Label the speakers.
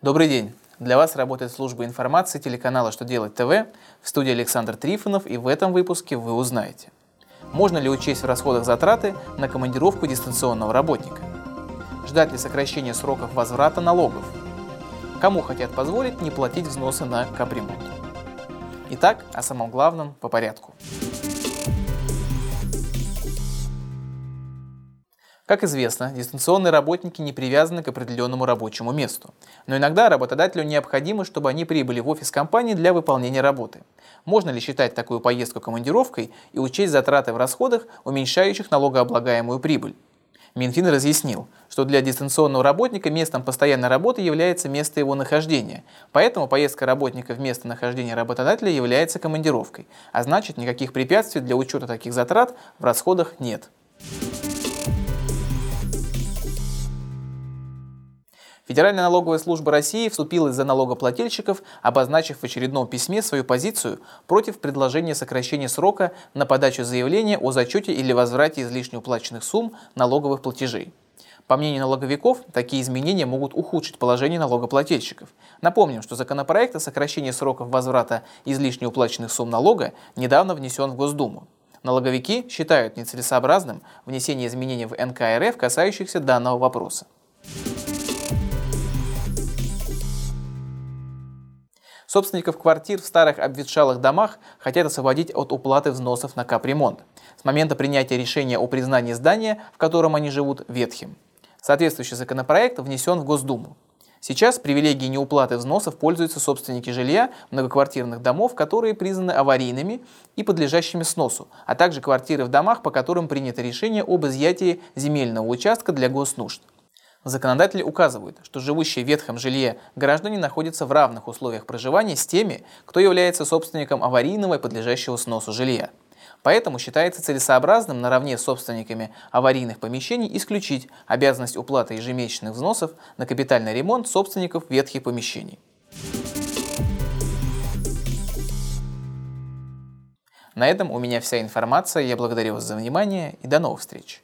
Speaker 1: Добрый день! Для вас работает служба информации телеканала «Что делать ТВ» в студии Александр Трифонов, и в этом выпуске вы узнаете, можно ли учесть в расходах затраты на командировку дистанционного работника, ждать ли сокращения сроков возврата налогов, кому хотят позволить не платить взносы на капремонт. Итак, о самом главном по порядку. Как известно, дистанционные работники не привязаны к определенному рабочему месту. Но иногда работодателю необходимо, чтобы они прибыли в офис компании для выполнения работы. Можно ли считать такую поездку командировкой и учесть затраты в расходах, уменьшающих налогооблагаемую прибыль? Минфин разъяснил, что для дистанционного работника местом постоянной работы является место его нахождения, поэтому поездка работника в место нахождения работодателя является командировкой, а значит никаких препятствий для учета таких затрат в расходах нет. Федеральная налоговая служба России вступилась за налогоплательщиков, обозначив в очередном письме свою позицию против предложения сокращения срока на подачу заявления о зачете или возврате излишне уплаченных сумм налоговых платежей. По мнению налоговиков, такие изменения могут ухудшить положение налогоплательщиков. Напомним, что законопроект о сокращении сроков возврата излишне уплаченных сумм налога недавно внесен в Госдуму. Налоговики считают нецелесообразным внесение изменений в НК РФ, касающихся данного вопроса. Собственников квартир в старых обветшалых домах хотят освободить от уплаты взносов на капремонт с момента принятия решения о признании здания, в котором они живут, ветхим. Соответствующий законопроект внесен в Госдуму. Сейчас привилегии неуплаты взносов пользуются собственники жилья многоквартирных домов, которые признаны аварийными и подлежащими сносу, а также квартиры в домах, по которым принято решение об изъятии земельного участка для госнужд. Законодатели указывают, что живущие в ветхом жилье граждане находятся в равных условиях проживания с теми, кто является собственником аварийного и подлежащего сносу жилья. Поэтому считается целесообразным наравне с собственниками аварийных помещений исключить обязанность уплаты ежемесячных взносов на капитальный ремонт собственников ветхих помещений. На этом у меня вся информация. Я благодарю вас за внимание и до новых встреч.